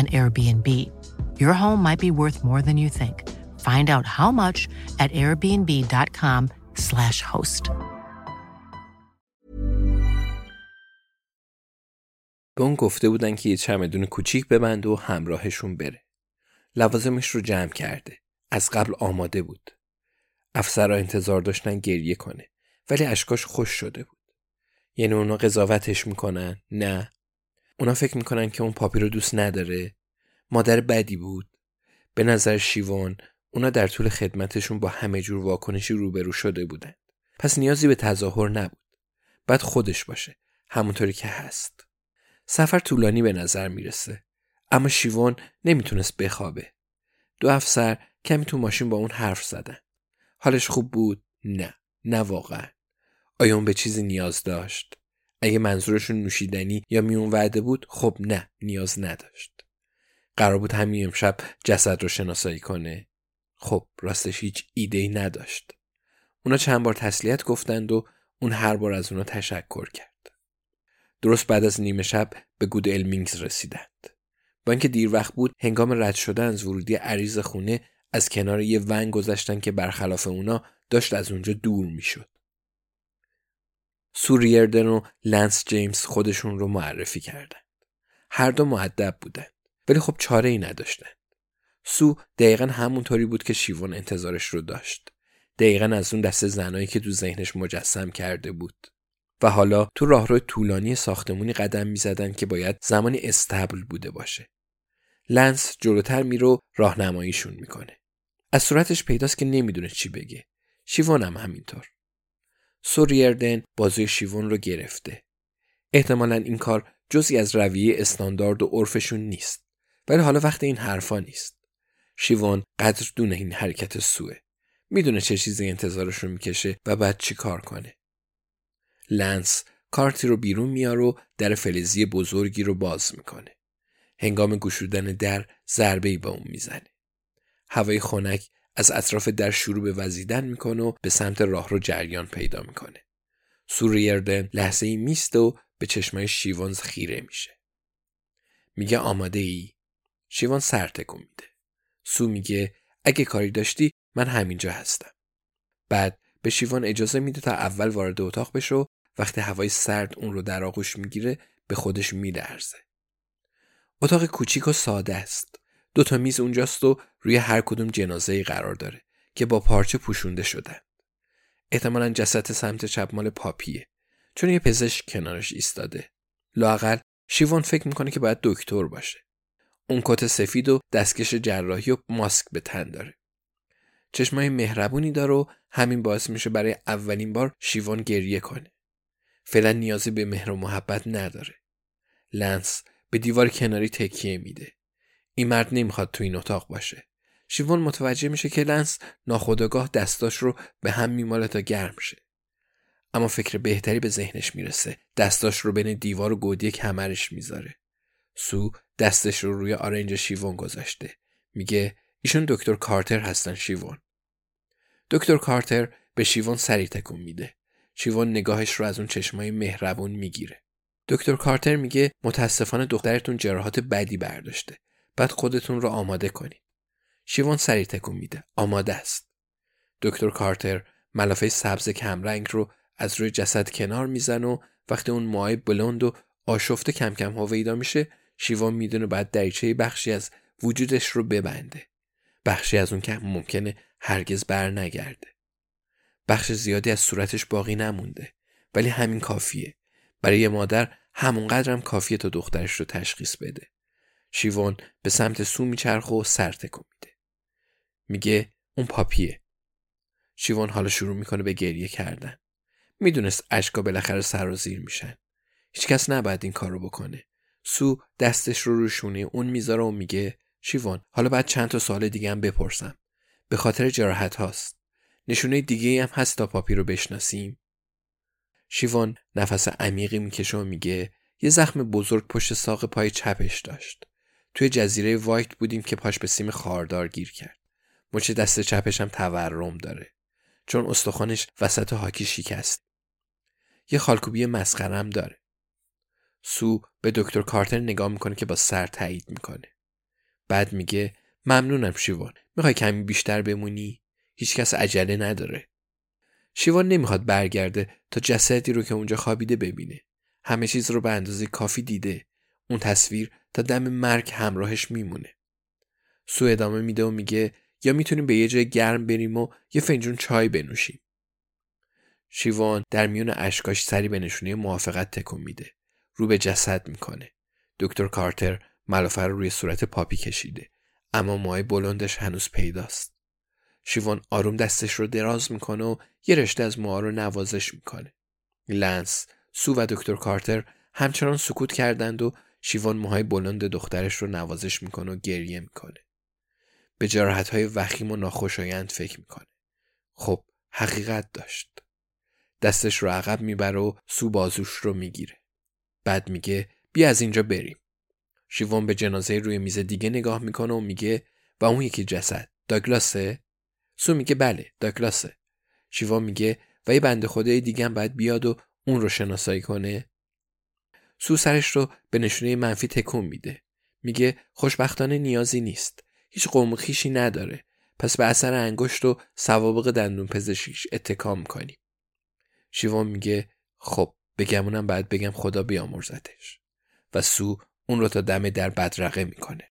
an Airbnb. Your home might be worth more than you think. Find out how much at airbnb.com/slash host. به اون گفته بودن که یه چمدون کوچیک ببند و همراهشون بره. لوازمش رو جمع کرده. از قبل آماده بود. افسرها انتظار داشتن گریه کنه. ولی اشکاش خوش شده بود. یعنی اونا قضاوتش می‌کنن؟ نه. اونا فکر می‌کنن که اون پاپی رو دوست نداره. مادر بدی بود. به نظر شیوان اونا در طول خدمتشون با همه جور واکنشی روبرو شده بودن پس نیازی به تظاهر نبود. بعد خودش باشه. همونطوری که هست. سفر طولانی به نظر می‌رسه. اما شیوان نمی‌تونست بخوابه. دو افسر کمی تو ماشین با اون حرف زدن. حالش خوب بود؟ نه. نه واقعا. آیا اون به چیزی نیاز داشت؟ اگه منظورشون نوشیدنی یا میون وعده بود خب نه نیاز نداشت. قرار بود همین امشب جسد رو شناسایی کنه. خب راستش هیچ ایده ای نداشت. اونا چند بار تسلیت گفتند و اون هر بار از اونا تشکر کرد. درست بعد از نیمه شب به گود المینگز رسیدند. با اینکه دیر وقت بود هنگام رد شدن از ورودی عریض خونه از کنار یه ون گذشتن که برخلاف اونا داشت از اونجا دور می‌شد. سوریردن و لنس جیمز خودشون رو معرفی کردند. هر دو معدب بودند ولی خب چاره ای نداشتند. سو دقیقا همونطوری بود که شیوان انتظارش رو داشت. دقیقا از اون دسته زنایی که تو ذهنش مجسم کرده بود. و حالا تو راهرو طولانی ساختمونی قدم می‌زدن که باید زمانی استبل بوده باشه. لنس جلوتر میرو راهنماییشون می‌کنه. از صورتش پیداست که نمی‌دونه چی بگه. شیوان هم همینطور. سوریردن بازوی شیوان رو گرفته. احتمالا این کار جزی از رویه استاندارد و عرفشون نیست. ولی حالا وقت این حرفا نیست. شیوان قدر دونه این حرکت سوه. می‌دونه چه چیزی انتظارش رو می‌کشه و بعد چی کار کنه. لنس کارتی رو بیرون میاره و در فلزی بزرگی رو باز می‌کنه. هنگام گشودن در ضربه ای به اون می‌زنه. هوای خنک از اطراف در شروع به وزیدن می‌کنه و به سمت راه رو جریان پیدا می‌کنه. سوریردن لحظه ای میست و به چشمای شیوانز خیره میشه. میگه آماده ای؟ شیوان سر تکون میده. سو میگه اگه کاری داشتی من همینجا هستم. بعد به شیوان اجازه میده تا اول وارد اتاق بشه و وقتی هوای سرد اون رو در آغوش می‌گیره به خودش میلرزه. اتاق کوچیک و ساده است. دو تا میز اونجاست و روی هر کدوم جنازه ای قرار داره که با پارچه پوشونده شدن. احتمالا جسد سمت چپ مال پاپیه چون یه پزشک کنارش ایستاده. لاقل شیوان فکر می‌کنه که باید دکتر باشه. اون کت سفید و دستکش جراحی و ماسک به تن داره. چشمای مهربونی داره و همین باعث میشه برای اولین بار شیوان گریه کنه. فعلا نیازی به مهر و محبت نداره. لنس به دیوار کناری تکیه میده. این مرد نمی‌خواد تو این اتاق باشه. شیوان متوجه میشه که لنس ناخودآگاه دستاش رو به هم میماله تا گرم شه. اما فکر بهتری به ذهنش می‌رسه. دستاش رو بین دیوار و گودی کمرش می‌ذاره. سو دستش رو روی آرنج شیوان گذاشته میگه ایشون دکتر کارتر هستن شیوان دکتر کارتر به شیوان سری تکون میده شیوان نگاهش رو از اون چشمای مهربون می‌گیره دکتر کارتر میگه متاسفانه دخترتون جراحات بدی برداشته بعد خودتون رو آماده کنید. شیوان سری تکون میده. آماده است. دکتر کارتر ملافه سبز کمرنگ رو از روی جسد کنار میزن و وقتی اون ماه بلند و آشفته کم کم هویدا میشه شیوان می‌دونه بعد دریچه بخشی از وجودش رو ببنده. بخشی از اون که ممکنه هرگز بر نگرده. بخش زیادی از صورتش باقی نمونده. ولی همین کافیه. برای مادر همونقدرم کافیه تا دخترش رو تشخیص بده. شیوان به سمت سو میچرخه و سر تکون میده. میگه اون پاپیه. شیوان حالا شروع می‌کنه به گریه کردن. می‌دونست اشکا بالاخره سرازیر میشن. هیچکس نباید این کارو بکنه. سو دستش رو رو شونه اون می‌ذاره و میگه شیوان حالا بعد چند تا سوال دیگه هم بپرسم. به خاطر جراحت هاست. نشونه دیگه هم هست تا پاپی رو بشناسیم. شیوان نفس عمیقی می‌کشه و میگه یه زخم بزرگ پشت ساق پای چپش داشت. توی جزیره وایت بودیم که پاش به سیم خاردار گیر کرد. مچ دست چپش هم تورم داره. چون استخوانش وسط هاکی شکست. یه خالکوبی مسخرم داره. سو به دکتر کارتر نگاه می‌کنه که با سر تایید می‌کنه. بعد میگه ممنونم شیوان. می‌خوای کمی بیشتر بمونی؟ هیچکس عجله نداره. شیوان نمی‌خواد برگرده تا جسدی رو که اونجا خوابیده ببینه. همه چیز رو به اندازه کافی دیده. اون تصویر تا دم مرگ همراهش میمونه. سو ادامه میده و میگه یا می‌تونیم به یه جای گرم بریم و یه فنجون چای بنوشیم. شیوان در میون اشکاش سری به نشونه موافقت تکون میده. رو به جسد می‌کنه. دکتر کارتر ملافه رو روی صورت پاپی کشیده. اما موهای بلندش هنوز پیداست. شیوان آروم دستش رو دراز می‌کنه و یه رشته از موها رو نوازش می‌کنه. لنس سو و دکتر کارتر همچنان سکوت کردند و شیوان موهای بلند دخترش رو نوازش می‌کنه و گریه می‌کنه. به جراحت های وخیم و ناخوشایند فکر می‌کنه. خب حقیقت داشت. دستش رو عقب می‌بره و سو بازوش رو می‌گیره. بعد میگه بیا از اینجا بریم. شیوان به جنازه روی میز دیگه نگاه می‌کنه و میگه و اون یکی جسد داگلاسه؟ سو میگه بله داگلاسه. شیوان میگه و یه بنده خدای دیگه هم باید بیاد و اون رو شناسایی کنه؟ سو سرش رو به نشونه منفی تکون میده. میگه خوشبختانه نیازی نیست. هیچ قوم خیشی نداره. پس به اثر انگشت و سوابق دندون پزشکیش اتکا می‌کنیم شیوان میگه خب بگمونم بعد بگم خدا بیامرزتش و سو اون رو تا دم در بدرقه می‌کنه.